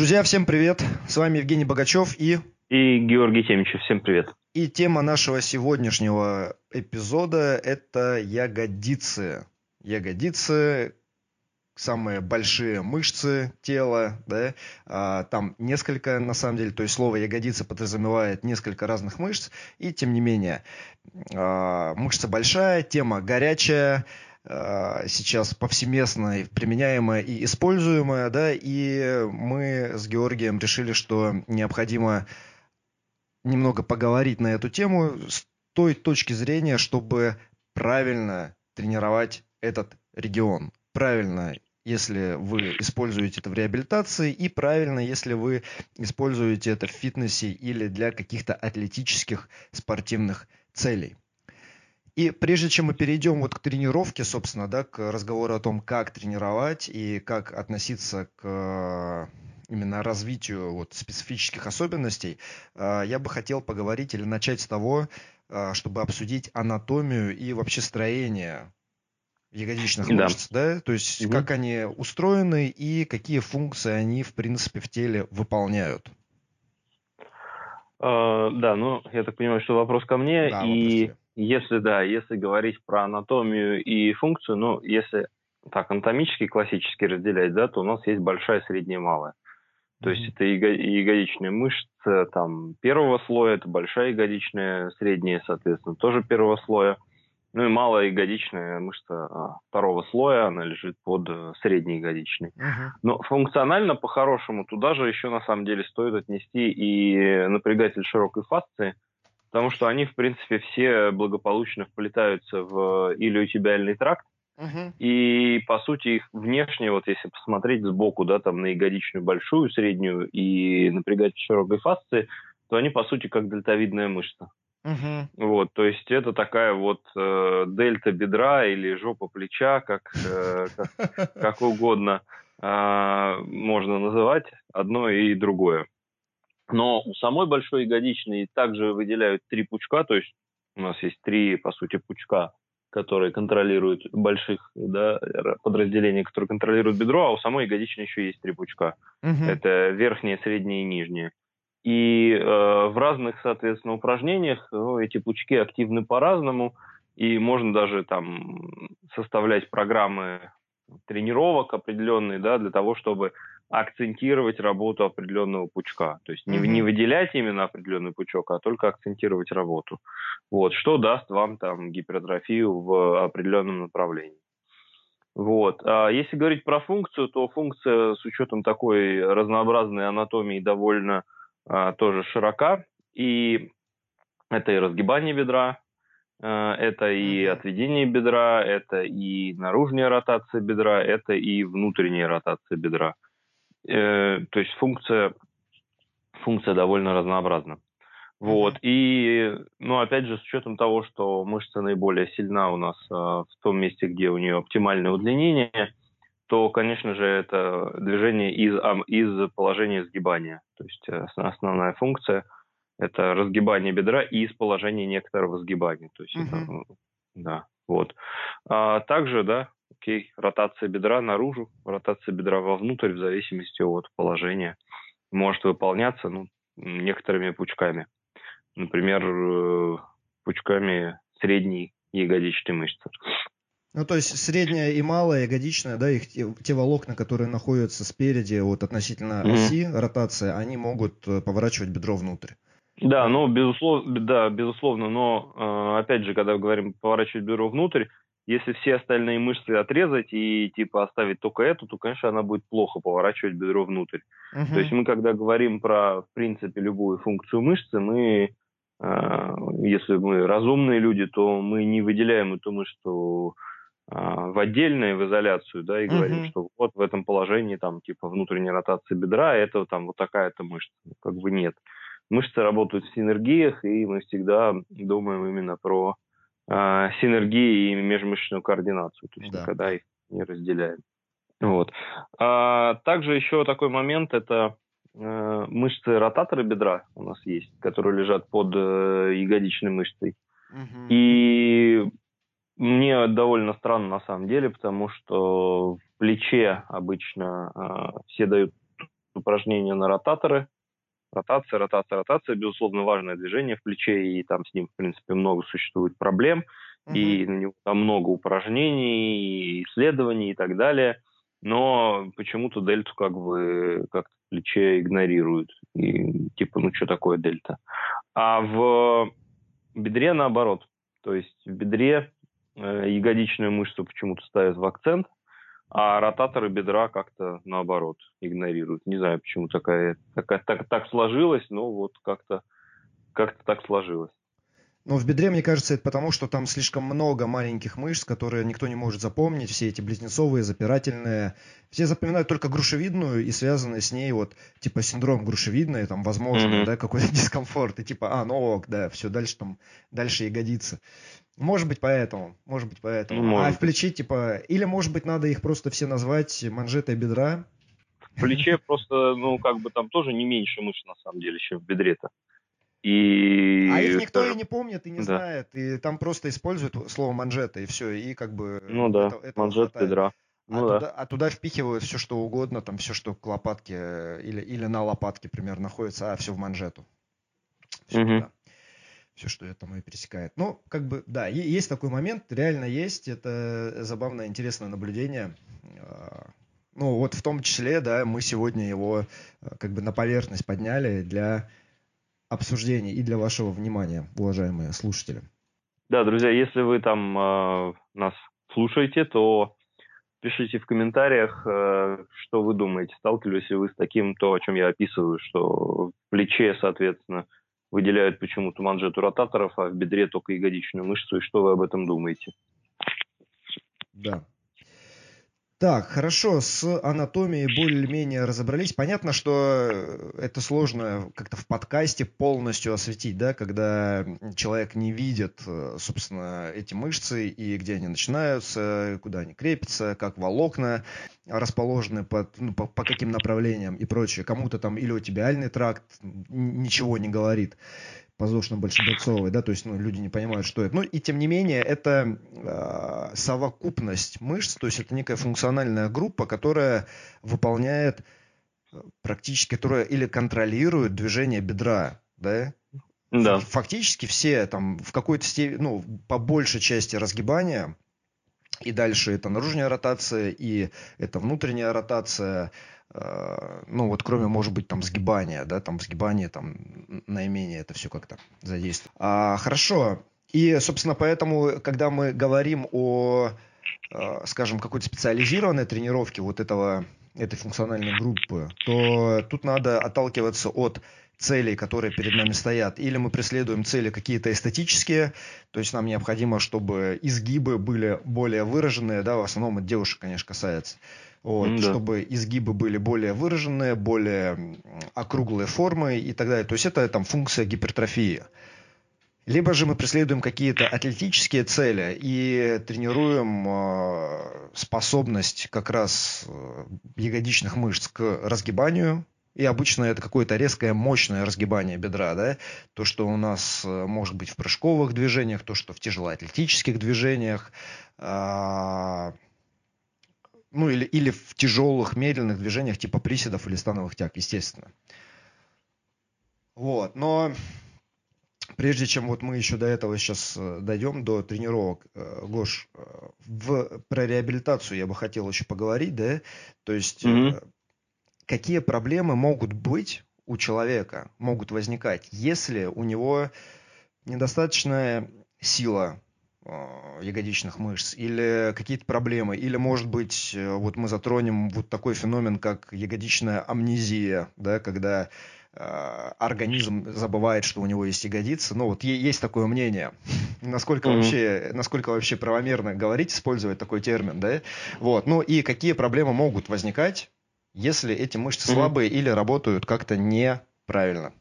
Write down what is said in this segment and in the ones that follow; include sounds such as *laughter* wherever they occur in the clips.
Друзья, всем привет! С вами Евгений Богачев и... И Георгий Темичев. Всем привет! И тема нашего сегодняшнего эпизода – это ягодицы. Ягодицы, самые большие мышцы тела, да, а, там несколько, на самом деле, то есть слово ягодица подразумевает несколько разных мышц, и тем не менее, а, мышца большая, тема горячая, сейчас повсеместно применяемая и используемая, да, и мы с Георгием решили, что необходимо немного поговорить на эту тему с той точки зрения, чтобы правильно тренировать этот регион. Правильно если вы используете это в реабилитации, и правильно, если вы используете это в фитнесе или для каких-то атлетических спортивных целей. И прежде чем мы перейдем вот к тренировке, собственно, да, к разговору о том, как тренировать и как относиться к именно развитию вот специфических особенностей, а, я бы хотел поговорить или начать с того, а, чтобы обсудить анатомию и вообще строение ягодичных да. мышц, да? То есть угу. как они устроены и какие функции они, в принципе, в теле выполняют. Uh, да, ну, я так понимаю, что вопрос ко мне. Да, и если, да, если говорить про анатомию и функцию, ну, если так, анатомически классически разделять, да, то у нас есть большая, средняя, малая. То mm-hmm. есть это ягодичная мышца там первого слоя, это большая ягодичная, средняя, соответственно, тоже первого слоя. Ну и малая ягодичная мышца а, второго слоя, она лежит под э, средней ягодичной. Uh-huh. Но функционально, по-хорошему, туда же еще на самом деле стоит отнести и напрягатель широкой фасции, потому что они, в принципе, все благополучно вплетаются в илиотибиальный тракт, Uh-huh. И, по сути, их внешне, вот если посмотреть сбоку, да, там на ягодичную большую, среднюю и напрягатель широкой фасции, то они, по сути, как дельтовидная мышца. Угу. Вот, то есть это такая вот э, дельта бедра или жопа плеча, как, э, как, *laughs* как угодно э, можно называть одно и другое. Но у самой большой ягодичной также выделяют три пучка, то есть у нас есть три, по сути, пучка, которые контролируют больших да, подразделений, которые контролируют бедро, а у самой ягодичной еще есть три пучка. Угу. Это верхнее, среднее и нижнее. И э, в разных, соответственно, упражнениях ну, эти пучки активны по-разному, и можно даже там составлять программы тренировок определенные, да, для того, чтобы акцентировать работу определенного пучка. То есть не, mm-hmm. не выделять именно определенный пучок, а только акцентировать работу. Вот, что даст вам там гипертрофию в определенном направлении. Вот. А если говорить про функцию, то функция с учетом такой разнообразной анатомии довольно а, тоже широка. И это и разгибание бедра, а, это и отведение бедра, это и наружная ротация бедра, это и внутренняя ротация бедра. Э, то есть функция, функция довольно разнообразна. Вот. И, ну, опять же, с учетом того, что мышца наиболее сильна у нас э, в том месте, где у нее оптимальное удлинение, то, конечно же, это движение из, из положения сгибания. То есть э, основная функция – это разгибание бедра и из положения некоторого сгибания. То есть uh-huh. это, да, вот. А также, да, окей, ротация бедра наружу, ротация бедра вовнутрь в зависимости от положения может выполняться ну, некоторыми пучками. Например, э, пучками средней ягодичной мышцы. Ну, то есть средняя и малая ягодичная, да, их те, те волокна, которые находятся спереди, вот относительно mm-hmm. оси ротации, они могут э, поворачивать бедро внутрь. Да, ну, безусловно, да, безусловно, но, э, опять же, когда говорим поворачивать бедро внутрь, если все остальные мышцы отрезать и, типа, оставить только эту, то, конечно, она будет плохо поворачивать бедро внутрь. Uh-huh. То есть мы, когда говорим про, в принципе, любую функцию мышцы, мы, э, если мы разумные люди, то мы не выделяем эту мышцу а, в отдельное, в изоляцию, да, и uh-huh. говорим, что вот в этом положении там типа внутренняя ротация бедра, это там вот такая-то мышца. Ну, как бы нет. Мышцы работают в синергиях, и мы всегда думаем именно про синергии и межмышечную координацию, то есть да. никогда их не разделяем. Вот. А, также еще такой момент, это э, мышцы ротаторы бедра у нас есть, которые лежат под э, ягодичной мышцей. Угу. И мне довольно странно на самом деле, потому что в плече обычно э, все дают упражнения на ротаторы. Ротация, ротация, ротация, безусловно, важное движение в плече, и там с ним, в принципе, много существует проблем, uh-huh. и на него там много упражнений, исследований и так далее. Но почему-то дельту как бы как-то в плече игнорируют. И типа, ну что такое дельта? А в бедре наоборот. То есть в бедре э, ягодичную мышцу почему-то ставят в акцент, а ротаторы бедра как-то наоборот игнорируют. Не знаю, почему такая, такая так, так сложилось, но вот как-то как-то так сложилось. Ну, в бедре, мне кажется, это потому, что там слишком много маленьких мышц, которые никто не может запомнить, все эти близнецовые, запирательные. Все запоминают только грушевидную и связанные с ней вот, типа, синдром грушевидной, там, возможно, mm-hmm. да, какой-то *laughs* дискомфорт. И типа, а, ну ок, да, все, дальше там, дальше ягодица. Может быть, поэтому, может быть, поэтому. Ну, может. А в плече, типа, или, может быть, надо их просто все назвать манжетой бедра? В плече просто, ну, как бы там тоже не меньше мышц, на самом деле, чем в бедре-то. И... А их никто и не помнит и не да. знает, и там просто используют слово манжета и все, и как бы... Ну да, это, манжет, бедра. Ну, а, да. туда, а туда впихивают все, что угодно, там все, что к лопатке или, или на лопатке, примерно, находится, а все в манжету. Все, угу. да. Все, что это и пересекает. Ну, как бы, да, есть такой момент, реально есть, это забавное, интересное наблюдение. А, ну, вот в том числе, да, мы сегодня его а, как бы на поверхность подняли для обсуждений и для вашего внимания, уважаемые слушатели. Да, друзья, если вы там э, нас слушаете, то пишите в комментариях, э, что вы думаете, сталкивались ли вы с таким, то, о чем я описываю, что в плече, соответственно, выделяют почему-то манжету ротаторов, а в бедре только ягодичную мышцу, и что вы об этом думаете? Да, так, хорошо, с анатомией более-менее разобрались. Понятно, что это сложно как-то в подкасте полностью осветить, да, когда человек не видит, собственно, эти мышцы и где они начинаются, куда они крепятся, как волокна расположены под, ну, по, по каким направлениям и прочее. Кому-то там или илиотибиальный тракт ничего не говорит подвздошно-большебоксовой, да, то есть ну, люди не понимают, что это. Ну и тем не менее, это э, совокупность мышц, то есть это некая функциональная группа, которая выполняет практически, которая или контролирует движение бедра, да, да. Фактически все там в какой-то степени, ну, по большей части разгибания, и дальше это наружная ротация, и это внутренняя ротация, ну вот кроме, может быть, там сгибания, да, там сгибание, там наименее это все как-то задействует. А, хорошо. И, собственно, поэтому, когда мы говорим о, э, скажем, какой-то специализированной тренировке вот этого, этой функциональной группы, то тут надо отталкиваться от целей, которые перед нами стоят. Или мы преследуем цели какие-то эстетические, то есть нам необходимо, чтобы изгибы были более выраженные, да, в основном это девушек, конечно, касается вот, да. чтобы изгибы были более выраженные, более округлые формы и так далее. То есть это там функция гипертрофии. Либо же мы преследуем какие-то атлетические цели и тренируем э, способность как раз э, ягодичных мышц к разгибанию. И обычно это какое-то резкое, мощное разгибание бедра, да, то, что у нас э, может быть в прыжковых движениях, то, что в тяжелоатлетических движениях, э, ну или, или в тяжелых, медленных движениях типа приседов или становых тяг, естественно. Вот, но прежде чем вот мы еще до этого сейчас э, дойдем, до тренировок, э, Гош, э, в, про реабилитацию я бы хотел еще поговорить, да, то есть mm-hmm. какие проблемы могут быть у человека, могут возникать, если у него недостаточная сила ягодичных мышц, или какие-то проблемы, или, может быть, э, вот мы затронем вот такой феномен, как ягодичная амнезия, да, когда э, организм забывает, что у него есть ягодицы. Ну, вот есть такое мнение. *laughs* Насколько, mm-hmm. вообще, насколько вообще правомерно говорить, использовать такой термин, да? Вот. Ну, и какие проблемы могут возникать, если эти мышцы mm-hmm. слабые или работают как-то неправильно?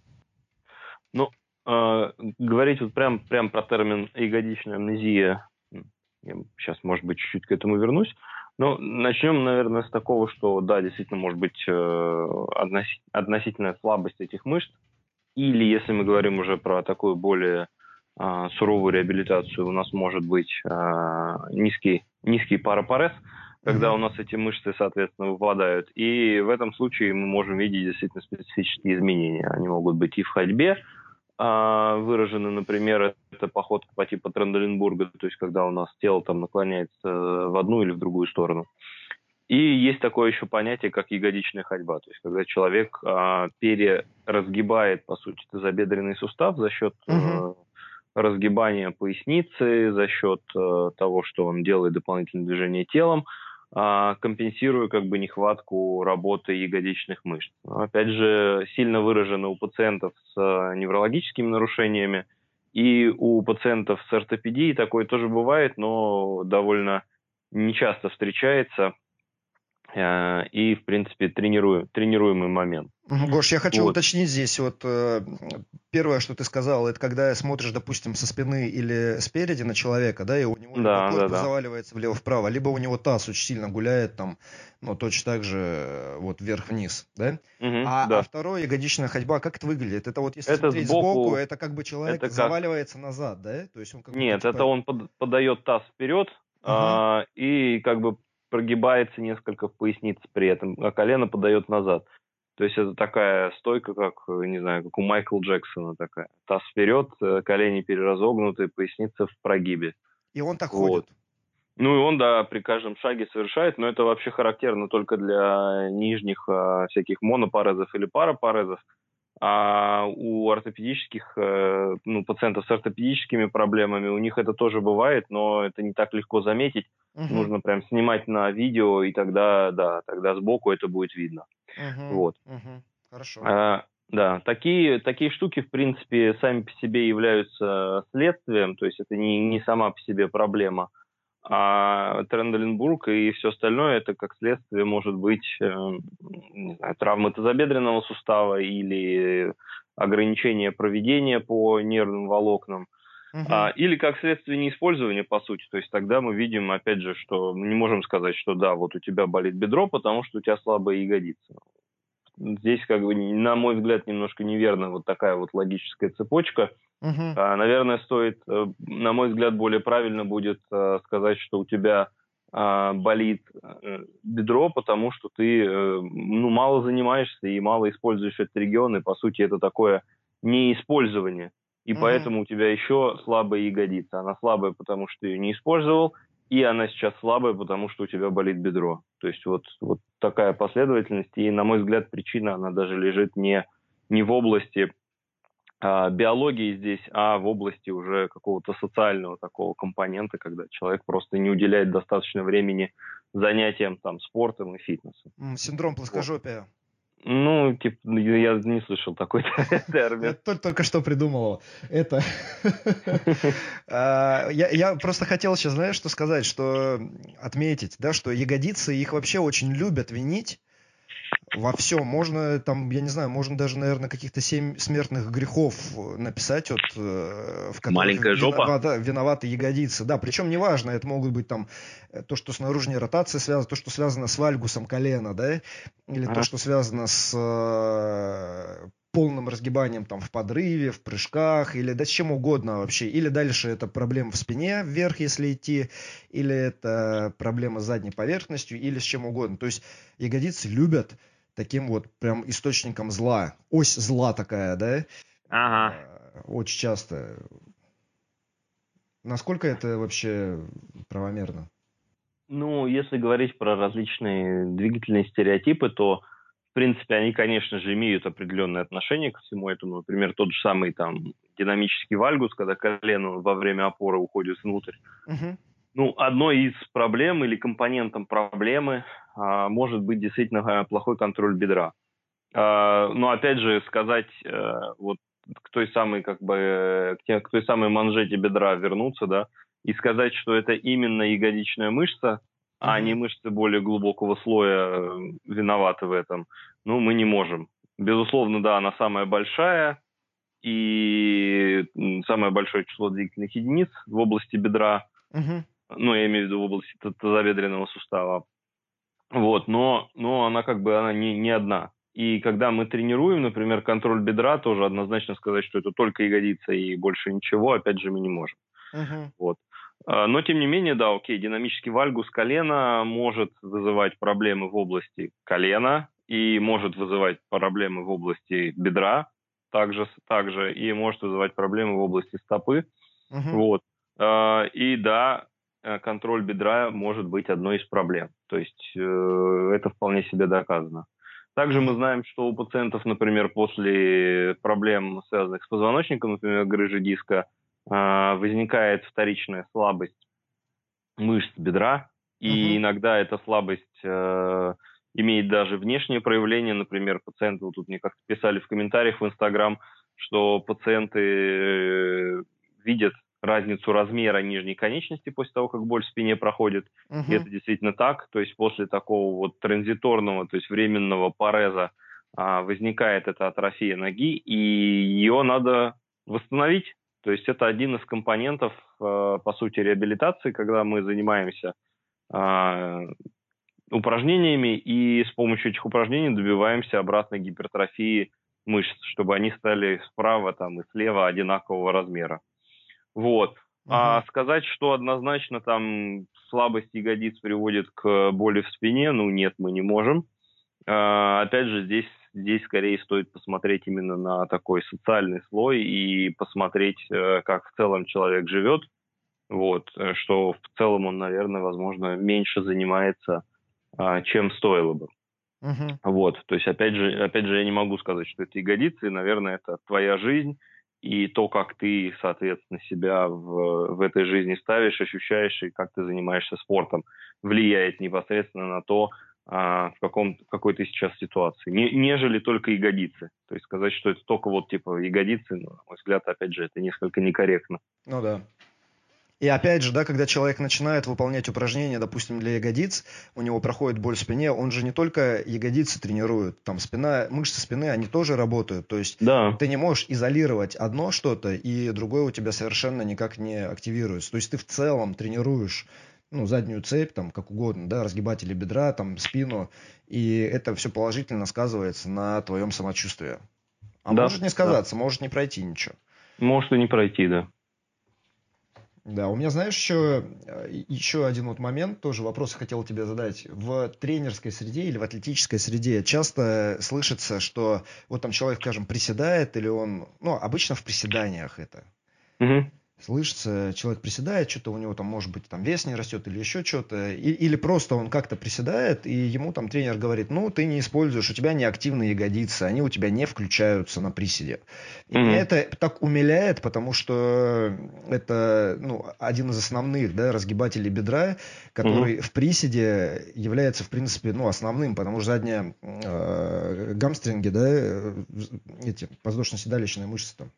Ну, э, говорить вот прям, прям про термин ягодичная амнезия, я сейчас, может быть, чуть-чуть к этому вернусь, но начнем, наверное, с такого, что, да, действительно, может быть, э, относительная слабость этих мышц, или, если мы говорим уже про такую более э, суровую реабилитацию, у нас может быть э, низкий, низкий парапарез, когда у нас эти мышцы, соответственно, выпадают. И в этом случае мы можем видеть действительно специфические изменения. Они могут быть и в ходьбе, выражены, например, это походка по типу Тренделенбурга, то есть когда у нас тело там наклоняется в одну или в другую сторону. И есть такое еще понятие, как ягодичная ходьба, то есть когда человек а, переразгибает, по сути, тазобедренный сустав за счет угу. э, разгибания поясницы, за счет э, того, что он делает дополнительное движение телом, а, компенсируя как бы нехватку работы ягодичных мышц. Опять же, сильно выражено у пациентов с а, неврологическими нарушениями и у пациентов с ортопедией такое тоже бывает, но довольно нечасто встречается. Э, и, в принципе, тренирую, тренируемый момент. Гош, я хочу вот. уточнить здесь, вот э, первое, что ты сказал, это когда смотришь, допустим, со спины или спереди на человека, да, и у него да, да, да. заваливается влево-вправо, либо у него таз очень сильно гуляет там, ну, точно так же э, вот вверх-вниз, да? Угу, а, да. а второе, ягодичная ходьба, как это выглядит? Это вот если это смотреть сбоку, сбоку, это как бы человек это заваливается как... назад, да? То есть он как Нет, типа... это он под, подает таз вперед, uh а, и как бы прогибается несколько в пояснице при этом, а колено подает назад. То есть это такая стойка, как, не знаю, как у Майкла Джексона такая. Таз вперед, э, колени переразогнуты, поясница в прогибе. И он так вот. ходит? Ну и он, да, при каждом шаге совершает, но это вообще характерно только для нижних а, всяких монопарезов или парапарезов. А у ортопедических, э, ну, пациентов с ортопедическими проблемами, у них это тоже бывает, но это не так легко заметить. Угу. Нужно прям снимать на видео, и тогда, да, тогда сбоку это будет видно. Угу. Вот. Угу. Хорошо. А, да, такие, такие штуки, в принципе, сами по себе являются следствием, то есть это не, не сама по себе проблема. А Тренделенбург и все остальное это как следствие может быть э, не знаю, травмы тазобедренного сустава или ограничение проведения по нервным волокнам. Uh-huh. А, или как следствие неиспользования, по сути. То есть тогда мы видим, опять же, что мы не можем сказать, что да, вот у тебя болит бедро, потому что у тебя слабая ягодица. Здесь, как бы, на мой взгляд, немножко неверно вот такая вот логическая цепочка. Uh-huh. А, наверное, стоит, э, на мой взгляд, более правильно будет а, сказать, что у тебя а, болит а, бедро, потому что ты ну, мало занимаешься и мало используешь этот регион, и, по сути, это такое неиспользование. И uh-huh. поэтому у тебя еще слабая ягодица. Она слабая, потому что ты ее не использовал, и она сейчас слабая, потому что у тебя болит бедро. То есть вот, вот такая последовательность. И, на мой взгляд, причина, она даже лежит не, не в области а, биологии здесь, а в области уже какого-то социального такого компонента, когда человек просто не уделяет достаточно времени занятиям там спортом и фитнесом. Синдром плоскожопия. Ну, типа, я не слышал такой *laughs* термин. Я только, только что придумал это. *laughs* А, я, я просто хотел сейчас, знаешь, что сказать, что отметить, да, что ягодицы их вообще очень любят винить во всем. Можно там, я не знаю, можно даже, наверное, каких-то семь смертных грехов э, написать, вот, э, в Маленькая жопа. Виновата, виноваты ягодицы. Да, причем неважно, это могут быть там э, то, что с наружной ротацией связано, то, что связано с вальгусом колена, да, или а. то, что связано с полным разгибанием там в подрыве, в прыжках или да с чем угодно вообще. Или дальше это проблема в спине вверх, если идти, или это проблема с задней поверхностью, или с чем угодно. То есть ягодицы любят таким вот прям источником зла. Ось зла такая, да? Ага. Э, очень часто. Насколько это вообще правомерно? Ну, если говорить про различные двигательные стереотипы, то в принципе, они, конечно же, имеют определенное отношение к всему этому. Например, тот же самый там динамический вальгус, когда колено во время опоры уходит внутрь. Uh-huh. Ну, одной из проблем или компонентом проблемы а, может быть действительно а, плохой контроль бедра. А, но опять же сказать а, вот к той самой как бы к, к той самой манжете бедра вернуться, да, и сказать, что это именно ягодичная мышца, а не мышцы более глубокого слоя э, виноваты в этом, ну, мы не можем. Безусловно, да, она самая большая, и самое большое число двигательных единиц в области бедра, угу. ну, я имею в виду в области тазобедренного сустава. Вот, но, но она как бы она не, не одна. И когда мы тренируем, например, контроль бедра, тоже однозначно сказать, что это только ягодица и больше ничего, опять же, мы не можем. Uh-huh. Вот. А, но, тем не менее, да, окей, динамический вальгус колена может вызывать проблемы в области колена и может вызывать проблемы в области бедра также, также и может вызывать проблемы в области стопы. Uh-huh. Вот. А, и да, э, контроль бедра может быть одной из проблем. То есть э, это вполне себе доказано. Также мы знаем, что у пациентов, например, после проблем, связанных с позвоночником, например, грыжи диска, возникает вторичная слабость мышц бедра, и uh-huh. иногда эта слабость э, имеет даже внешнее проявление. Например, пациенты, вот тут мне как-то писали в комментариях в Инстаграм, что пациенты э, видят разницу размера нижней конечности после того, как боль в спине проходит. Uh-huh. И это действительно так. То есть после такого вот транзиторного, то есть временного пареза а, возникает эта атрофия ноги, и ее надо восстановить. То есть это один из компонентов, а, по сути, реабилитации, когда мы занимаемся а, упражнениями и с помощью этих упражнений добиваемся обратной гипертрофии мышц, чтобы они стали справа там, и слева одинакового размера. Вот. Uh-huh. А сказать, что однозначно там слабость ягодиц приводит к боли в спине, ну нет, мы не можем. А, опять же, здесь, здесь скорее стоит посмотреть именно на такой социальный слой и посмотреть, э, как в целом человек живет. Вот, э, что в целом он, наверное, возможно, меньше занимается, а, чем стоило бы. Uh-huh. Вот, то есть, опять же, опять же, я не могу сказать, что это ягодицы, наверное, это твоя жизнь, и то, как ты, соответственно, себя в, в этой жизни ставишь, ощущаешь, и как ты занимаешься спортом, влияет непосредственно на то, а, в, каком, в какой ты сейчас ситуации, не, нежели только ягодицы. То есть сказать, что это только вот типа ягодицы, ну, на мой взгляд, опять же, это несколько некорректно. Ну да. И опять же, да, когда человек начинает выполнять упражнения, допустим, для ягодиц, у него проходит боль в спине, он же не только ягодицы тренирует, там спина, мышцы спины, они тоже работают. То есть да. ты не можешь изолировать одно что-то, и другое у тебя совершенно никак не активируется. То есть ты в целом тренируешь ну, заднюю цепь, там, как угодно, да, разгибатели бедра, там, спину, и это все положительно сказывается на твоем самочувствии. А да, может не сказаться, да. может не пройти ничего. Может и не пройти, да. Да, у меня, знаешь, еще, э, еще один вот момент, тоже вопрос хотел тебе задать. В тренерской среде или в атлетической среде часто слышится, что вот там человек, скажем, приседает, или он, ну, обычно в приседаниях это. Угу слышится, человек приседает, что-то у него там, может быть, там вес не растет или еще что-то, или просто он как-то приседает, и ему там тренер говорит, ну, ты не используешь, у тебя неактивные ягодицы, они у тебя не включаются на приседе. И mm-hmm. меня это так умиляет, потому что это, ну, один из основных, да, разгибателей бедра, который mm-hmm. в приседе является, в принципе, ну, основным, потому что задние э, гамстринги, да, э, эти воздушно-седалищные мышцы там,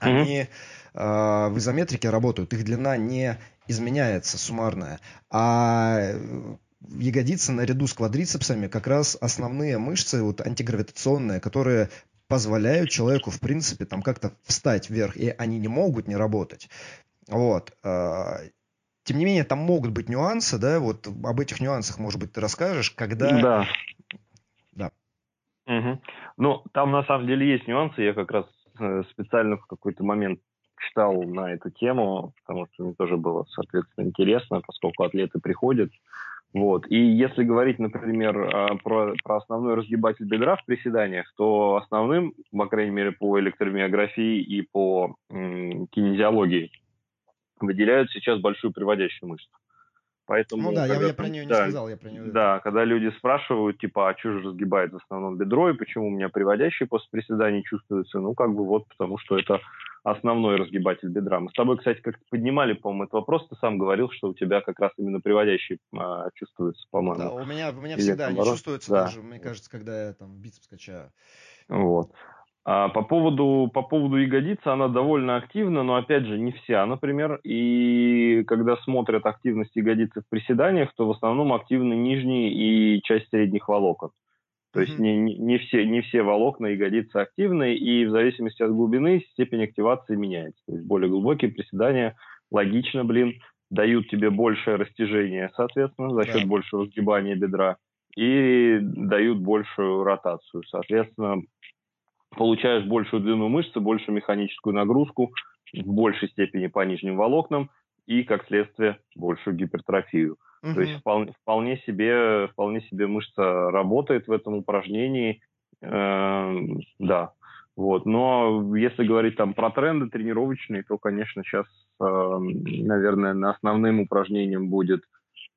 они э, в изометрике работают, их длина не изменяется суммарная, а ягодицы наряду с квадрицепсами как раз основные мышцы вот антигравитационные, которые позволяют человеку, в принципе, там как-то встать вверх, и они не могут не работать. Вот. А, тем не менее, там могут быть нюансы, да, вот об этих нюансах, может быть, ты расскажешь, когда... Да. Да. Угу. Ну, там на самом деле есть нюансы, я как раз Э, специально в какой-то момент читал на эту тему, потому что мне тоже было, соответственно, интересно, поскольку атлеты приходят. Вот. И если говорить, например, а, про, про основной разгибатель бедра в приседаниях, то основным, по крайней мере, по электромиографии и по м, кинезиологии, выделяют сейчас большую приводящую мышцу. Поэтому, ну да, когда, я, я про нее да, не сказал, я про нее. Да, когда люди спрашивают, типа, а что же разгибает в основном бедро, и почему у меня приводящие после приседаний чувствуются, ну, как бы вот, потому что это основной разгибатель бедра. Мы с тобой, кстати, как-то поднимали, по-моему, этот вопрос, ты сам говорил, что у тебя как раз именно приводящие а, чувствуются, по-моему. Да, у меня, у меня всегда они чувствуются да. даже, мне кажется, когда я там бицепс качаю. Вот. А по поводу, по поводу ягодицы, она довольно активна, но опять же не вся, например. И когда смотрят активность ягодицы в приседаниях, то в основном активны нижние и часть средних волокон. То есть не, не, не, все, не все волокна ягодицы активны, и в зависимости от глубины степень активации меняется. То есть более глубокие приседания, логично, блин, дают тебе большее растяжение, соответственно, за счет да. большего сгибания бедра, и дают большую ротацию. Соответственно, получаешь большую длину мышцы, большую механическую нагрузку, в большей степени по нижним волокнам, и, как следствие, большую гипертрофию. Угу. То есть вполне, вполне, себе, вполне себе мышца работает в этом упражнении. Э, да. Вот. Но если говорить там про тренды тренировочные, то, конечно, сейчас, э, наверное, основным упражнением будет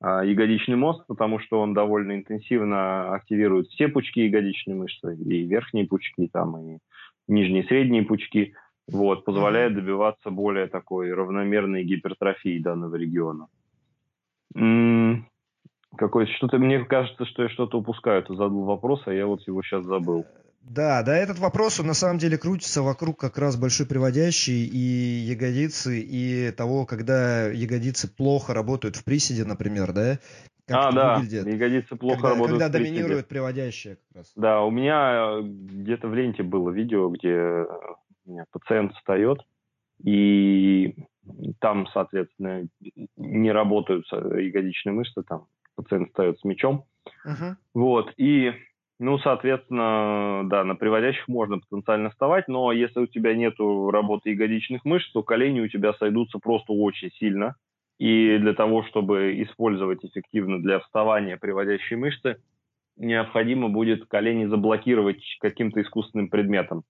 ягодичный мост, потому что он довольно интенсивно активирует все пучки ягодичной мышцы, и верхние пучки, там, и нижние и средние пучки, вот, позволяет добиваться более такой равномерной гипертрофии данного региона. Какой что-то мне кажется, что я что-то упускаю. Ты задал вопрос, а я вот его сейчас забыл. Да, да, этот вопрос, он на самом деле крутится вокруг как раз большой приводящей и ягодицы, и того, когда ягодицы плохо работают в приседе, например, да? Как а, да, выглядит. ягодицы плохо когда, работают Когда доминирует приводящая как раз. Да, у меня где-то в ленте было видео, где меня пациент встает, и там, соответственно, не работают ягодичные мышцы, там пациент встает с мячом. Uh-huh. Вот, и ну, соответственно, да, на приводящих можно потенциально вставать, но если у тебя нет работы ягодичных мышц, то колени у тебя сойдутся просто очень сильно. И для того, чтобы использовать эффективно для вставания приводящие мышцы, необходимо будет колени заблокировать каким-то искусственным предметом.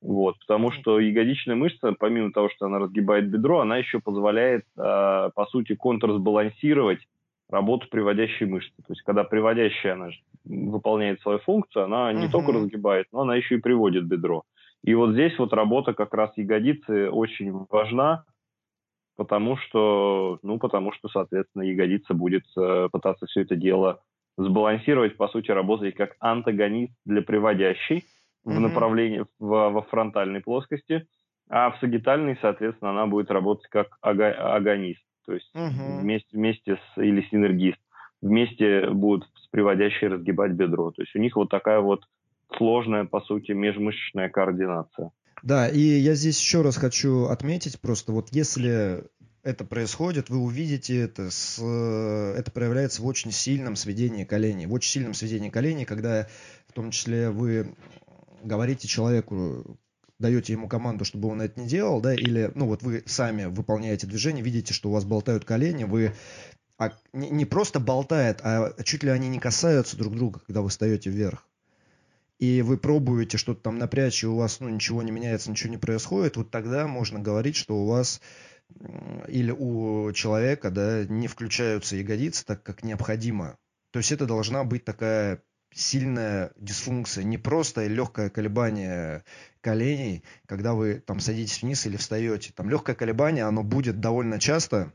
Вот, потому что ягодичная мышца, помимо того, что она разгибает бедро, она еще позволяет, э, по сути, контрсбалансировать работу приводящей мышцы. То есть, когда приводящая она выполняет свою функцию, она не uh-huh. только разгибает, но она еще и приводит бедро. И вот здесь вот работа как раз ягодицы очень важна, потому что, ну, потому что, соответственно, ягодица будет э, пытаться все это дело сбалансировать, по сути, работать как антагонист для приводящей mm-hmm. в направлении в, во фронтальной плоскости, а в сагитальной, соответственно, она будет работать как ага- агонист, то есть mm-hmm. вместе, вместе с или синергист вместе будут с приводящей разгибать бедро. То есть у них вот такая вот сложная, по сути, межмышечная координация. Да, и я здесь еще раз хочу отметить, просто вот если это происходит, вы увидите это, с, это проявляется в очень сильном сведении коленей. В очень сильном сведении коленей, когда в том числе вы говорите человеку, даете ему команду, чтобы он это не делал, да, или, ну, вот вы сами выполняете движение, видите, что у вас болтают колени, вы а не, не просто болтает, а чуть ли они не касаются друг друга, когда вы встаете вверх. И вы пробуете что-то там напрячь, и у вас ну, ничего не меняется, ничего не происходит, вот тогда можно говорить, что у вас или у человека да, не включаются ягодицы так, как необходимо. То есть это должна быть такая сильная дисфункция, не просто легкое колебание коленей, когда вы там садитесь вниз или встаете. Там легкое колебание, оно будет довольно часто,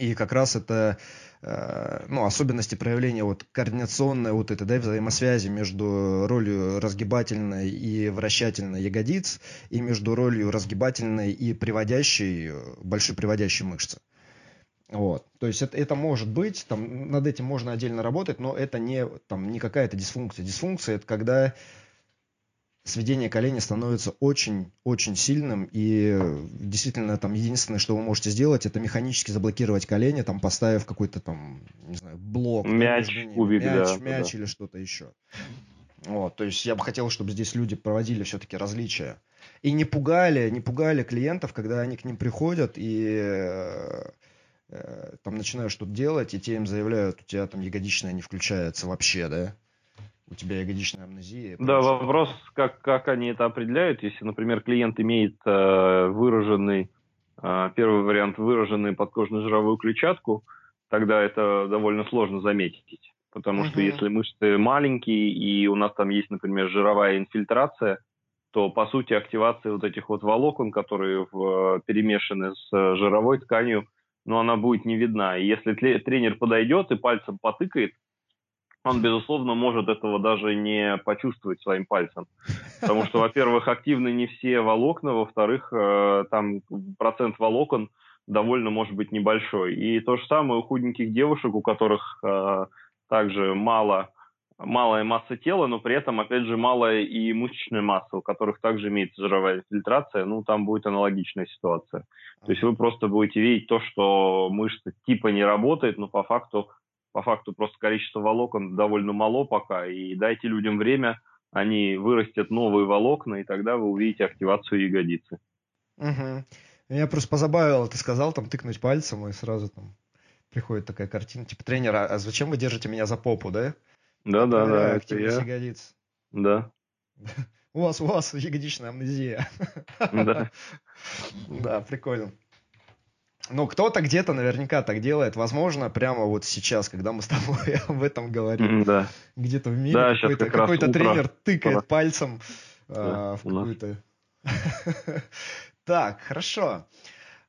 и как раз это э, ну, особенности проявления вот координационной вот этой да, взаимосвязи между ролью разгибательной и вращательной ягодиц и между ролью разгибательной и приводящей, большой приводящей мышцы. Вот. То есть это, это может быть, там, над этим можно отдельно работать, но это не, там, не какая-то дисфункция. Дисфункция – это когда сведение колени становится очень-очень сильным, и действительно там единственное, что вы можете сделать, это механически заблокировать колени, там поставив какой-то там, не знаю, блок. Мяч, кубик, мяч, да, мяч да. или что-то еще. Вот, то есть я бы хотел, чтобы здесь люди проводили все-таки различия. И не пугали, не пугали клиентов, когда они к ним приходят и э, э там начинают что-то делать, и те им заявляют, у тебя там ягодичная не включается вообще, да? У тебя ягодичная амнезия. Да, вопрос, как, как они это определяют. Если, например, клиент имеет э, выраженный, э, первый вариант, выраженный подкожно-жировую клетчатку, тогда это довольно сложно заметить. Потому uh-huh. что если мышцы маленькие и у нас там есть, например, жировая инфильтрация, то, по сути, активация вот этих вот волокон, которые в, перемешаны с жировой тканью, ну, она будет не видна. И если тренер подойдет и пальцем потыкает, он, безусловно, может этого даже не почувствовать своим пальцем. Потому что, во-первых, активны не все волокна, во-вторых, э, там процент волокон довольно может быть небольшой. И то же самое у худеньких девушек, у которых э, также мало, малая масса тела, но при этом, опять же, малая и мышечная масса, у которых также имеется жировая фильтрация, ну, там будет аналогичная ситуация. То есть вы просто будете видеть то, что мышца типа не работает, но по факту по факту просто количество волокон довольно мало пока, и дайте людям время, они вырастят новые волокна, и тогда вы увидите активацию ягодицы. Угу. Меня просто позабавило, ты сказал там тыкнуть пальцем, и сразу там приходит такая картина, типа, тренер, а зачем вы держите меня за попу, да? Да, да, да. Активность я... ягодиц. Да. *laughs* У вас, у вас ягодичная амнезия. Да. *laughs* Да, прикольно. Ну, кто-то где-то наверняка так делает. Возможно, прямо вот сейчас, когда мы с тобой *laughs* об этом говорим. Да. Где-то в мире да, какой-то, как какой-то тренер тыкает Пора. пальцем да, а, в какую-то... *laughs* Так, хорошо.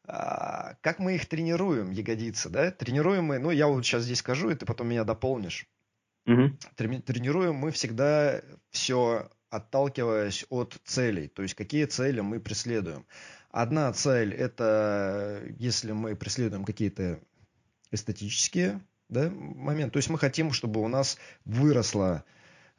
А, как мы их тренируем, ягодицы, да? Тренируем мы, ну, я вот сейчас здесь скажу, и ты потом меня дополнишь. Угу. Тренируем мы всегда все отталкиваясь от целей, то есть какие цели мы преследуем. Одна цель – это если мы преследуем какие-то эстетические да, моменты, то есть мы хотим, чтобы у нас выросла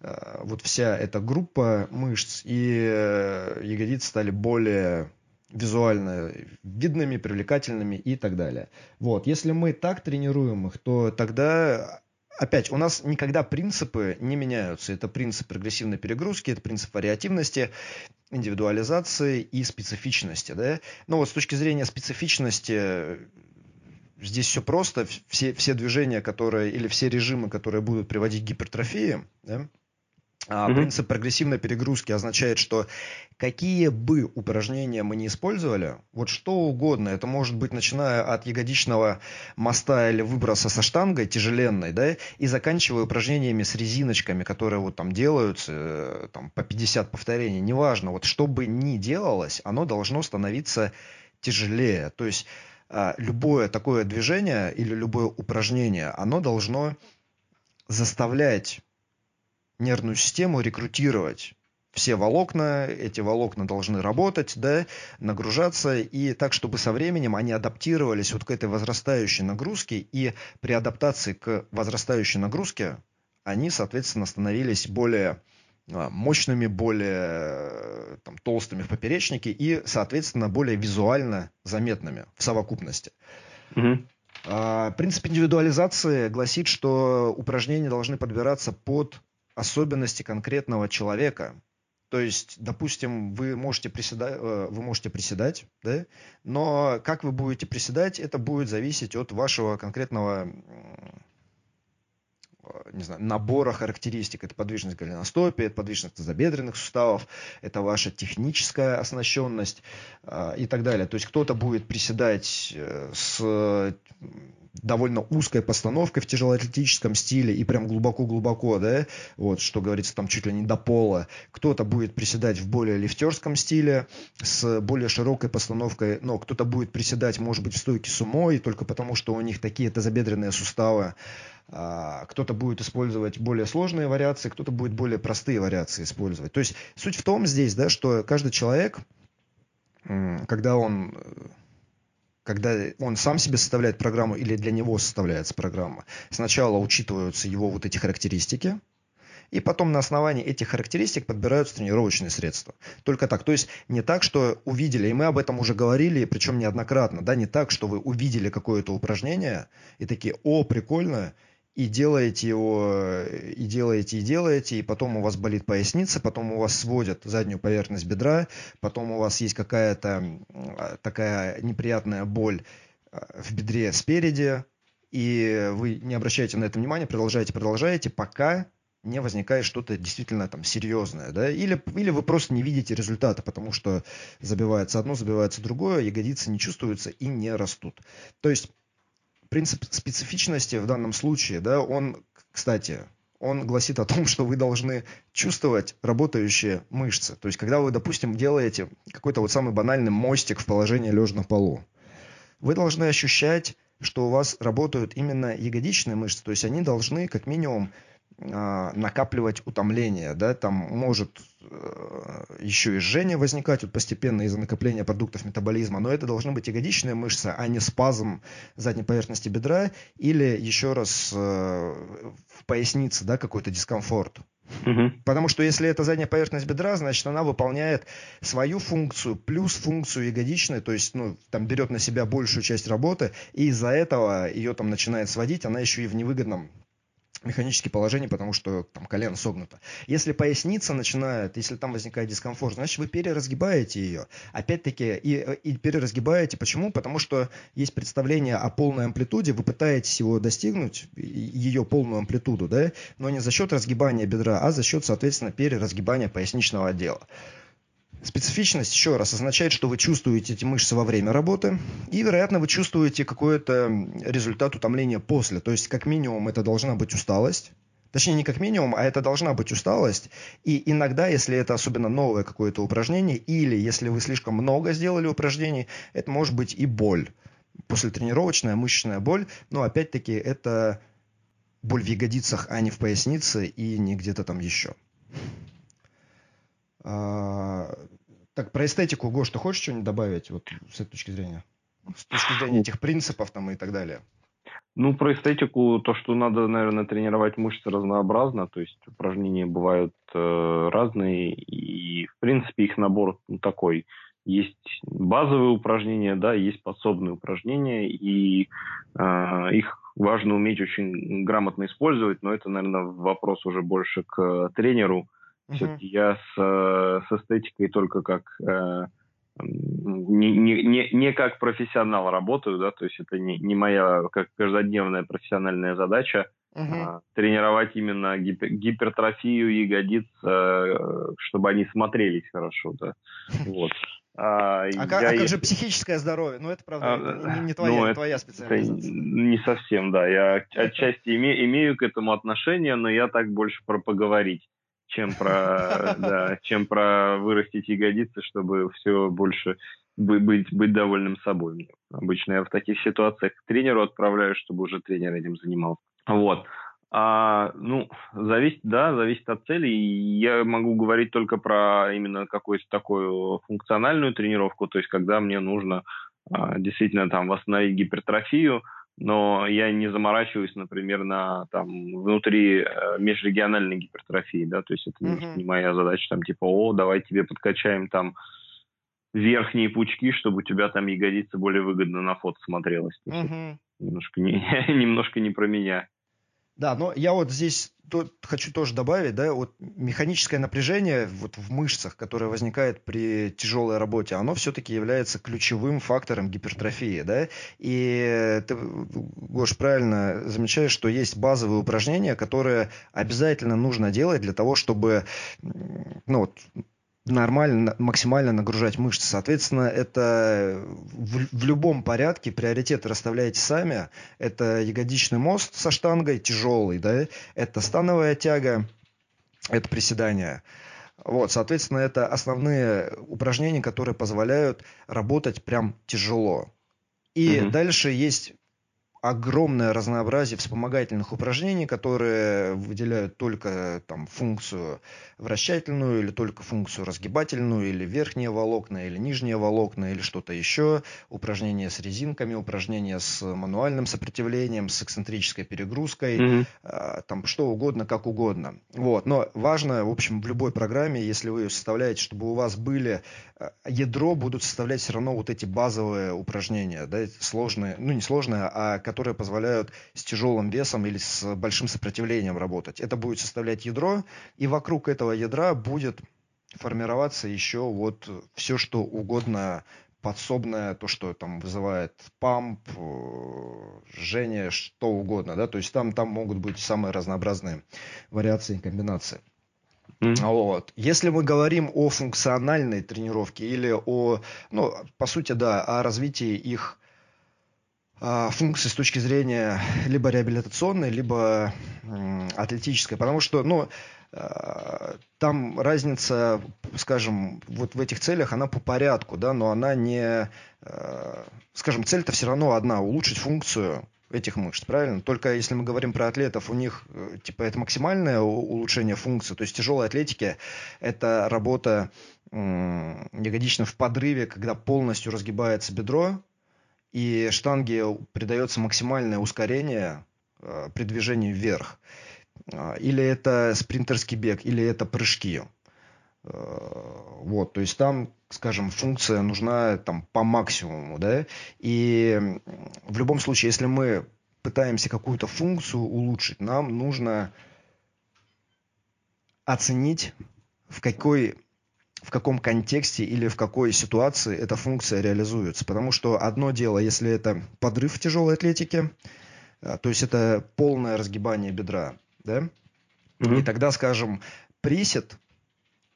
э, вот вся эта группа мышц, и э, ягодицы стали более визуально видными, привлекательными и так далее. Вот. Если мы так тренируем их, то тогда опять, у нас никогда принципы не меняются. Это принцип прогрессивной перегрузки, это принцип вариативности, индивидуализации и специфичности. Да? Но вот с точки зрения специфичности здесь все просто. Все, все движения, которые, или все режимы, которые будут приводить к гипертрофии, да, а mm Принцип прогрессивной перегрузки означает, что какие бы упражнения мы не использовали, вот что угодно, это может быть начиная от ягодичного моста или выброса со штангой тяжеленной, да, и заканчивая упражнениями с резиночками, которые вот там делаются, э, там по 50 повторений, неважно, вот что бы ни делалось, оно должно становиться тяжелее. То есть а, любое такое движение или любое упражнение, оно должно заставлять нервную систему рекрутировать все волокна, эти волокна должны работать, да, нагружаться, и так, чтобы со временем они адаптировались вот к этой возрастающей нагрузке, и при адаптации к возрастающей нагрузке они, соответственно, становились более а, мощными, более там, толстыми в поперечнике и, соответственно, более визуально заметными в совокупности. Угу. Принцип индивидуализации гласит, что упражнения должны подбираться под особенности конкретного человека. То есть, допустим, вы можете приседать, э, вы можете приседать, да, но как вы будете приседать, это будет зависеть от вашего конкретного не знаю, набора характеристик. Это подвижность голеностопия, это подвижность тазобедренных суставов, это ваша техническая оснащенность э, и так далее. То есть кто-то будет приседать э, с довольно узкой постановкой в тяжелоатлетическом стиле и прям глубоко-глубоко, да, вот, что говорится, там чуть ли не до пола. Кто-то будет приседать в более лифтерском стиле с более широкой постановкой, но кто-то будет приседать, может быть, в стойке сумо, и только потому, что у них такие тазобедренные суставы, а, кто-то будет использовать более сложные вариации, кто-то будет более простые вариации использовать. То есть суть в том здесь, да, что каждый человек, когда он когда он сам себе составляет программу или для него составляется программа, сначала учитываются его вот эти характеристики, и потом на основании этих характеристик подбираются тренировочные средства. Только так. То есть не так, что увидели, и мы об этом уже говорили, причем неоднократно, да, не так, что вы увидели какое-то упражнение и такие, о, прикольно, и делаете его, и делаете, и делаете, и потом у вас болит поясница, потом у вас сводят заднюю поверхность бедра, потом у вас есть какая-то такая неприятная боль а, в бедре спереди, и вы не обращаете на это внимания, продолжаете, продолжаете, пока не возникает что-то действительно там серьезное, да, или, или вы просто не видите результата, потому что забивается одно, забивается другое, ягодицы не чувствуются и не растут. То есть принцип специфичности в данном случае, да, он, кстати, он гласит о том, *laughs* что вы должны чувствовать работающие мышцы. То есть, когда вы, допустим, делаете какой-то вот самый банальный мостик в положении лежа на полу, вы должны ощущать, что у вас работают именно ягодичные мышцы. То есть, они должны как минимум накапливать утомление, да, там может э, еще и жжение возникать вот постепенно из-за накопления продуктов метаболизма, но это должны быть ягодичные мышцы, а не спазм задней поверхности бедра или еще раз э, в пояснице, да, какой-то дискомфорт. Угу. Потому что если это задняя поверхность бедра, значит она выполняет свою функцию плюс функцию ягодичной, то есть ну, там берет на себя большую часть работы, и из-за этого ее там начинает сводить, она еще и в невыгодном механические положения, потому что там колено согнуто. Если поясница начинает, если там возникает дискомфорт, значит вы переразгибаете ее. Опять-таки, и, и переразгибаете. Почему? Потому что есть представление о полной амплитуде, вы пытаетесь его достигнуть, ее полную амплитуду, да, но не за счет разгибания бедра, а за счет, соответственно, переразгибания поясничного отдела. Специфичность, еще раз, означает, что вы чувствуете эти мышцы во время работы, и, вероятно, вы чувствуете какой-то результат утомления после. То есть, как минимум, это должна быть усталость. Точнее, не как минимум, а это должна быть усталость. И иногда, если это особенно новое какое-то упражнение, или если вы слишком много сделали упражнений, это может быть и боль. Послетренировочная мышечная боль. Но опять-таки это боль в ягодицах, а не в пояснице и не где-то там еще. Так, про эстетику, Гош, ты хочешь что-нибудь добавить вот с этой точки зрения? С точки зрения этих принципов там и так далее. Ну, про эстетику, то, что надо, наверное, тренировать мышцы разнообразно, то есть упражнения бывают э, разные, и, в принципе, их набор ну, такой. Есть базовые упражнения, да, есть подсобные упражнения, и э, их важно уметь очень грамотно использовать, но это, наверное, вопрос уже больше к тренеру, все-таки я с, э, с эстетикой только как э, не, не, не, не как профессионал работаю, да, то есть это не, не моя как каждодневная профессиональная задача uh-huh. а, тренировать именно гипер, гипертрофию ягодиц, а, чтобы они смотрелись хорошо, да, *laughs* вот. А, а, как, а как же психическое здоровье? Ну, это, правда, а, не, не твоя, ну, это, твоя специализация. Не совсем, да. Я *laughs* отчасти име, имею к этому отношение, но я так больше про поговорить чем про, да, чем про вырастить ягодицы, чтобы все больше быть, быть довольным собой. Обычно я в таких ситуациях к тренеру отправляю, чтобы уже тренер этим занимался. Вот. А, ну, зависит, да, зависит от цели. Я могу говорить только про именно какую-то такую функциональную тренировку, то есть когда мне нужно а, действительно там восстановить гипертрофию, но я не заморачиваюсь, например, на там внутри э, межрегиональной гипертрофии, да, то есть это mm-hmm. не моя задача, там типа, о, давай тебе подкачаем там верхние пучки, чтобы у тебя там ягодица более выгодно на фото смотрелась. Mm-hmm. Немножко не, *laughs* немножко не про меня. Да, но я вот здесь тут хочу тоже добавить, да, вот механическое напряжение вот в мышцах, которое возникает при тяжелой работе, оно все-таки является ключевым фактором гипертрофии, да, и ты, Гош, правильно замечаешь, что есть базовые упражнения, которые обязательно нужно делать для того, чтобы, ну, вот, нормально, максимально нагружать мышцы. Соответственно, это в, в любом порядке приоритеты расставляете сами. Это ягодичный мост со штангой, тяжелый, да, это становая тяга, это приседание. Вот, соответственно, это основные упражнения, которые позволяют работать прям тяжело. И угу. дальше есть огромное разнообразие вспомогательных упражнений, которые выделяют только там, функцию вращательную или только функцию разгибательную, или верхние волокна, или нижние волокна, или что-то еще. Упражнения с резинками, упражнения с мануальным сопротивлением, с эксцентрической перегрузкой, mm-hmm. там что угодно, как угодно. Вот. Но важно, в общем, в любой программе, если вы ее составляете, чтобы у вас были а, ядро, будут составлять все равно вот эти базовые упражнения, да, сложные, ну не сложные, а которые позволяют с тяжелым весом или с большим сопротивлением работать. Это будет составлять ядро, и вокруг этого ядра будет формироваться еще вот все, что угодно подсобное, то, что там вызывает памп, э, жжение, что угодно, да, то есть там, там могут быть самые разнообразные вариации и комбинации. Mm-hmm. Вот. Если мы говорим о функциональной тренировке или о, ну, по сути, да, о развитии их функции с точки зрения либо реабилитационной, либо атлетической, потому что, ну, а, там разница, скажем, вот в этих целях, она по порядку, да, но она не, а, скажем, цель-то все равно одна, улучшить функцию этих мышц, правильно? Только если мы говорим про атлетов, у них, э, типа, это максимальное улучшение функции, то есть тяжелой атлетики – это работа ягодично в подрыве, когда полностью разгибается бедро, и штанге придается максимальное ускорение э, при движении вверх. А, или это спринтерский бег, или это прыжки. Э, вот, то есть там, скажем, функция нужна там по максимуму, да, и в любом случае, если мы пытаемся какую-то функцию улучшить, нам нужно оценить, в какой в каком контексте или в какой ситуации эта функция реализуется. Потому что одно дело, если это подрыв в тяжелой атлетике, а, то есть это полное разгибание бедра, да? Mm-hmm. И тогда, скажем, присед,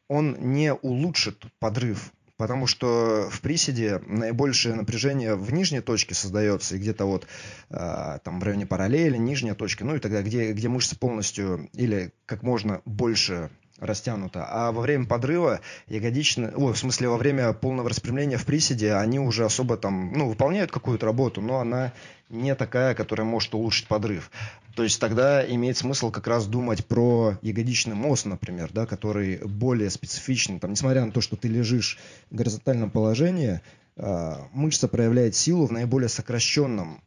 он не улучшит подрыв, потому что в приседе наибольшее напряжение в нижней точке создается, и где-то вот э, там в районе параллели, нижняя точка, ну и тогда, где, где мышцы полностью или как можно больше растянуто. А во время подрыва ягодичные, ой, в смысле во время полного распрямления в приседе, они уже особо там, ну, выполняют какую-то работу, но она не такая, которая может улучшить подрыв. То есть тогда имеет смысл как раз думать про ягодичный мост, например, да, который более специфичный. Там, несмотря на то, что ты лежишь в горизонтальном положении, а, мышца проявляет силу в наиболее сокращенном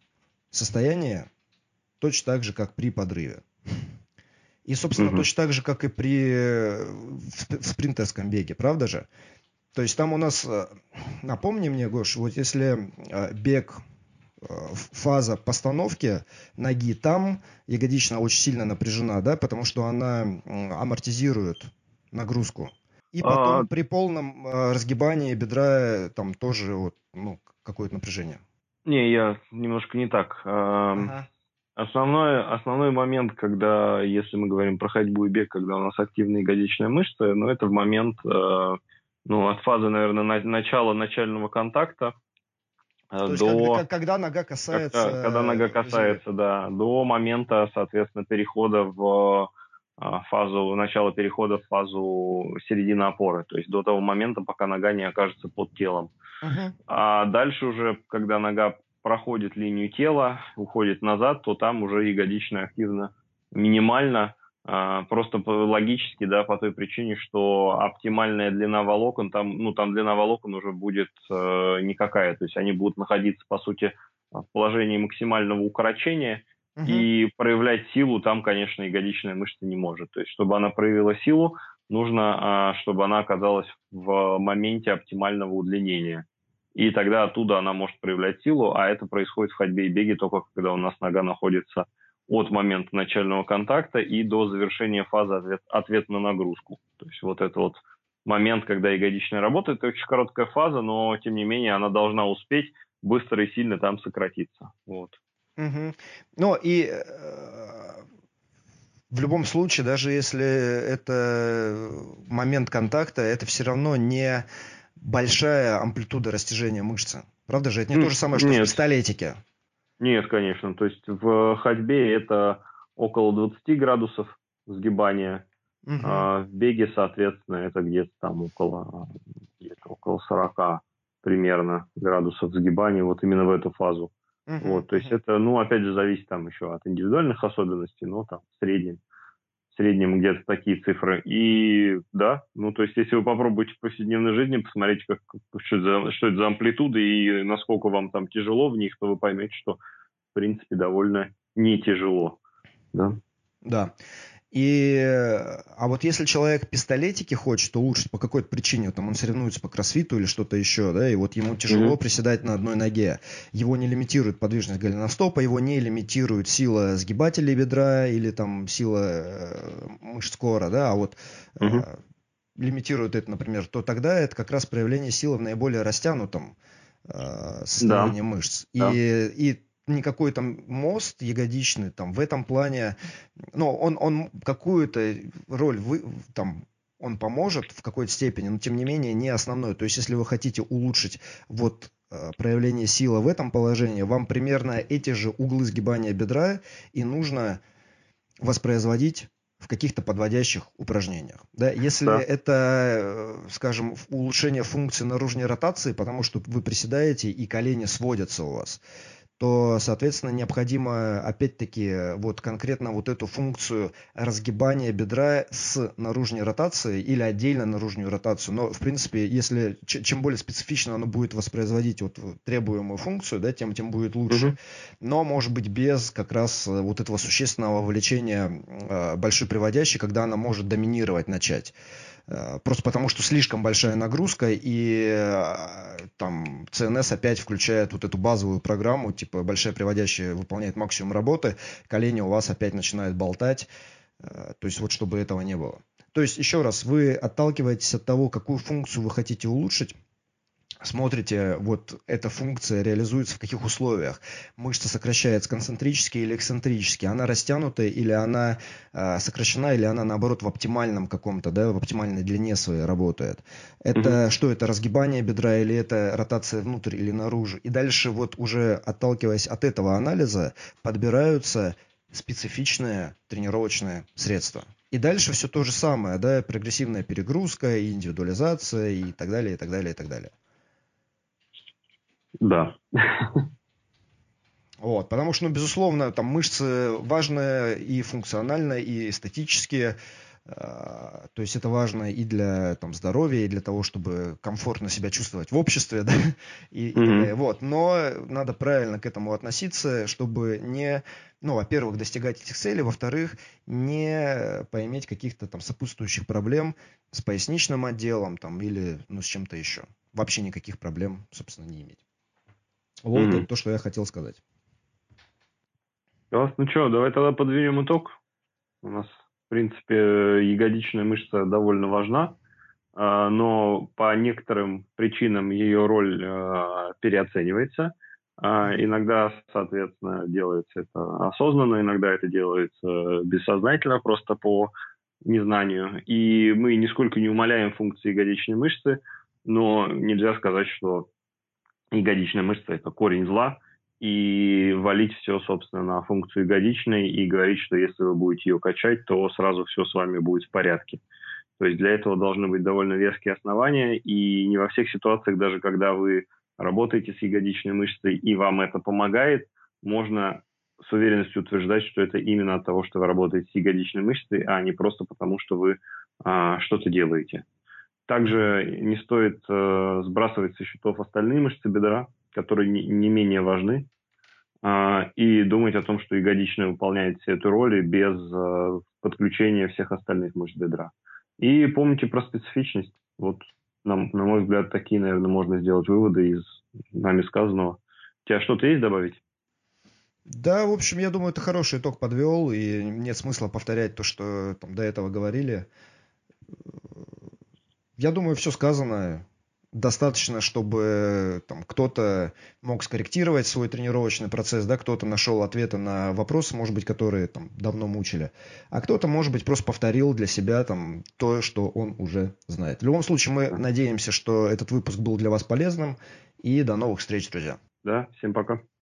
состоянии, точно так же, как при подрыве. И, собственно, угу. точно так же, как и при в, в спринтерском беге, правда же? То есть там у нас, э, напомни мне, Гош, вот если э, бег э, фаза постановки ноги, там ягодичная очень сильно напряжена, да, потому что она амортизирует нагрузку. И потом а... при полном разгибании бедра там тоже вот, ну, какое-то напряжение. Не, я немножко не так. Ага. Основной, основной момент, когда, если мы говорим про ходьбу и бег, когда у нас активные ягодичные мышцы, ну, это в момент, э, ну, от фазы, наверное, на, начала начального контакта э, То до... Когда, когда нога касается... Когда, когда нога касается, да, до момента, соответственно, перехода в э, фазу, начала перехода в фазу середины опоры, то есть до того момента, пока нога не окажется под телом. Uh-huh. А дальше уже, когда нога проходит линию тела, уходит назад, то там уже ягодичная активно минимально, а, просто логически, да, по той причине, что оптимальная длина волокон, там, ну, там длина волокон уже будет э, никакая, то есть они будут находиться, по сути, в положении максимального укорочения, угу. и проявлять силу там, конечно, ягодичная мышца не может. То есть, чтобы она проявила силу, нужно, э, чтобы она оказалась в моменте оптимального удлинения и тогда оттуда она может проявлять силу, а это происходит в ходьбе и беге только когда у нас нога находится от момента начального контакта и до завершения фазы ответ, ответ на нагрузку. То есть вот это вот момент, когда ягодичная работает, это очень короткая фаза, но тем не менее она должна успеть быстро и сильно там сократиться. Вот. Угу. Ну и э, в любом случае, даже если это момент контакта, это все равно не большая амплитуда растяжения мышцы. Правда же? Это не то же самое, что Нет. в пистолетике. Нет, конечно. То есть в ходьбе это около 20 градусов сгибания, угу. а в беге, соответственно, это где-то там около, где-то около 40 примерно градусов сгибания вот именно в эту фазу. Угу. Вот, то есть это, ну, опять же, зависит там еще от индивидуальных особенностей, но там в среднем среднем где-то такие цифры. И да, ну то есть если вы попробуете в повседневной жизни посмотреть, как, что, это за, что это за амплитуды и насколько вам там тяжело в них, то вы поймете, что в принципе довольно не тяжело. Да. Да. И, а вот если человек пистолетики хочет улучшить по какой-то причине, там он соревнуется по кроссфиту или что-то еще, да, и вот ему тяжело mm-hmm. приседать на одной ноге, его не лимитирует подвижность голеностопа, его не лимитирует сила сгибателей бедра или там сила э, мышц кора, да, а вот mm-hmm. э, лимитирует это, например, то тогда это как раз проявление силы в наиболее растянутом э, состоянии да. мышц. Да. И, и никакой там мост ягодичный там в этом плане, ну, он, он какую-то роль вы, там он поможет в какой-то степени, но тем не менее не основной. То есть, если вы хотите улучшить вот э, проявление силы в этом положении, вам примерно эти же углы сгибания бедра и нужно воспроизводить в каких-то подводящих упражнениях. Да? Если да. это, э, скажем, улучшение функции наружной ротации, потому что вы приседаете и колени сводятся у вас, то, соответственно, необходимо, опять-таки, вот конкретно вот эту функцию разгибания бедра с наружной ротацией или отдельно наружную ротацию. Но, в принципе, если чем более специфично оно будет воспроизводить вот требуемую функцию, да, тем, тем будет лучше. Угу. Но, может быть, без как раз вот этого существенного вовлечения э, большой приводящей, когда она может доминировать начать. Э, просто потому, что слишком большая нагрузка, и э, там CNS опять включает вот эту базовую программу, типа большая приводящая выполняет максимум работы, колени у вас опять начинают болтать. Э, то есть вот чтобы этого не было. То есть еще раз, вы отталкиваетесь от того, какую функцию вы хотите улучшить, смотрите, вот эта функция реализуется в каких условиях. Мышца сокращается концентрически или эксцентрически, она растянутая или она э, сокращена, или она наоборот в оптимальном каком-то, да, в оптимальной длине своей работает. Это угу. что это, разгибание бедра или это ротация внутрь или наружу. И дальше вот уже отталкиваясь от этого анализа, подбираются специфичные тренировочные средства. И дальше все то же самое, да, прогрессивная перегрузка, индивидуализация и так далее, и так далее, и так далее. Да. Вот, потому что, ну, безусловно, там мышцы важные и функционально, и эстетически. А, то есть это важно и для там, здоровья, и для того, чтобы комфортно себя чувствовать в обществе. *laughs* Да? И, mm-hmm. и, вот. Но надо правильно к этому относиться, чтобы не, ну, во-первых, достигать этих целей, во-вторых, не поиметь каких-то там сопутствующих проблем с поясничным отделом там, или ну, с чем-то еще. Вообще никаких проблем, собственно, не иметь. Вот mm-hmm. это то, что я хотел сказать. Класс. Ну что, давай тогда подведем итог. У нас, в принципе, ягодичная мышца довольно важна, а, но по некоторым причинам ее роль а, переоценивается. А, иногда, соответственно, делается это осознанно, иногда это делается бессознательно, просто по незнанию. И мы нисколько не умаляем функции ягодичной мышцы, но нельзя сказать, что ягодичная мышца – это корень зла, и валить все, собственно, на функцию ягодичной и говорить, что если вы будете ее качать, то сразу все с вами будет в порядке. То есть для этого должны быть довольно веские основания, и не во всех ситуациях, даже когда вы работаете с ягодичной мышцей и вам это помогает, можно с уверенностью утверждать, что это именно от того, что вы работаете с ягодичной мышцей, а не просто потому, что вы а, что-то делаете. Также не стоит э, сбрасывать со счетов остальные мышцы бедра, которые не, не менее важны, э, и думать о том, что ягодичная выполняет всю эту роль без э, подключения всех остальных мышц бедра. И помните про специфичность. Вот, на, на мой взгляд, такие, наверное, можно сделать выводы из нами сказанного. У тебя что-то есть добавить? Да, в общем, я думаю, это хороший итог подвел, и нет смысла повторять то, что там до этого говорили. Я думаю, все сказано. Достаточно, чтобы там, кто-то мог скорректировать свой тренировочный процесс, да, кто-то нашел ответы на вопросы, может быть, которые там, давно мучили, а кто-то, может быть, просто повторил для себя там, то, что он уже знает. В любом случае, мы надеемся, что этот выпуск был для вас полезным, и до новых встреч, друзья. Да, всем пока.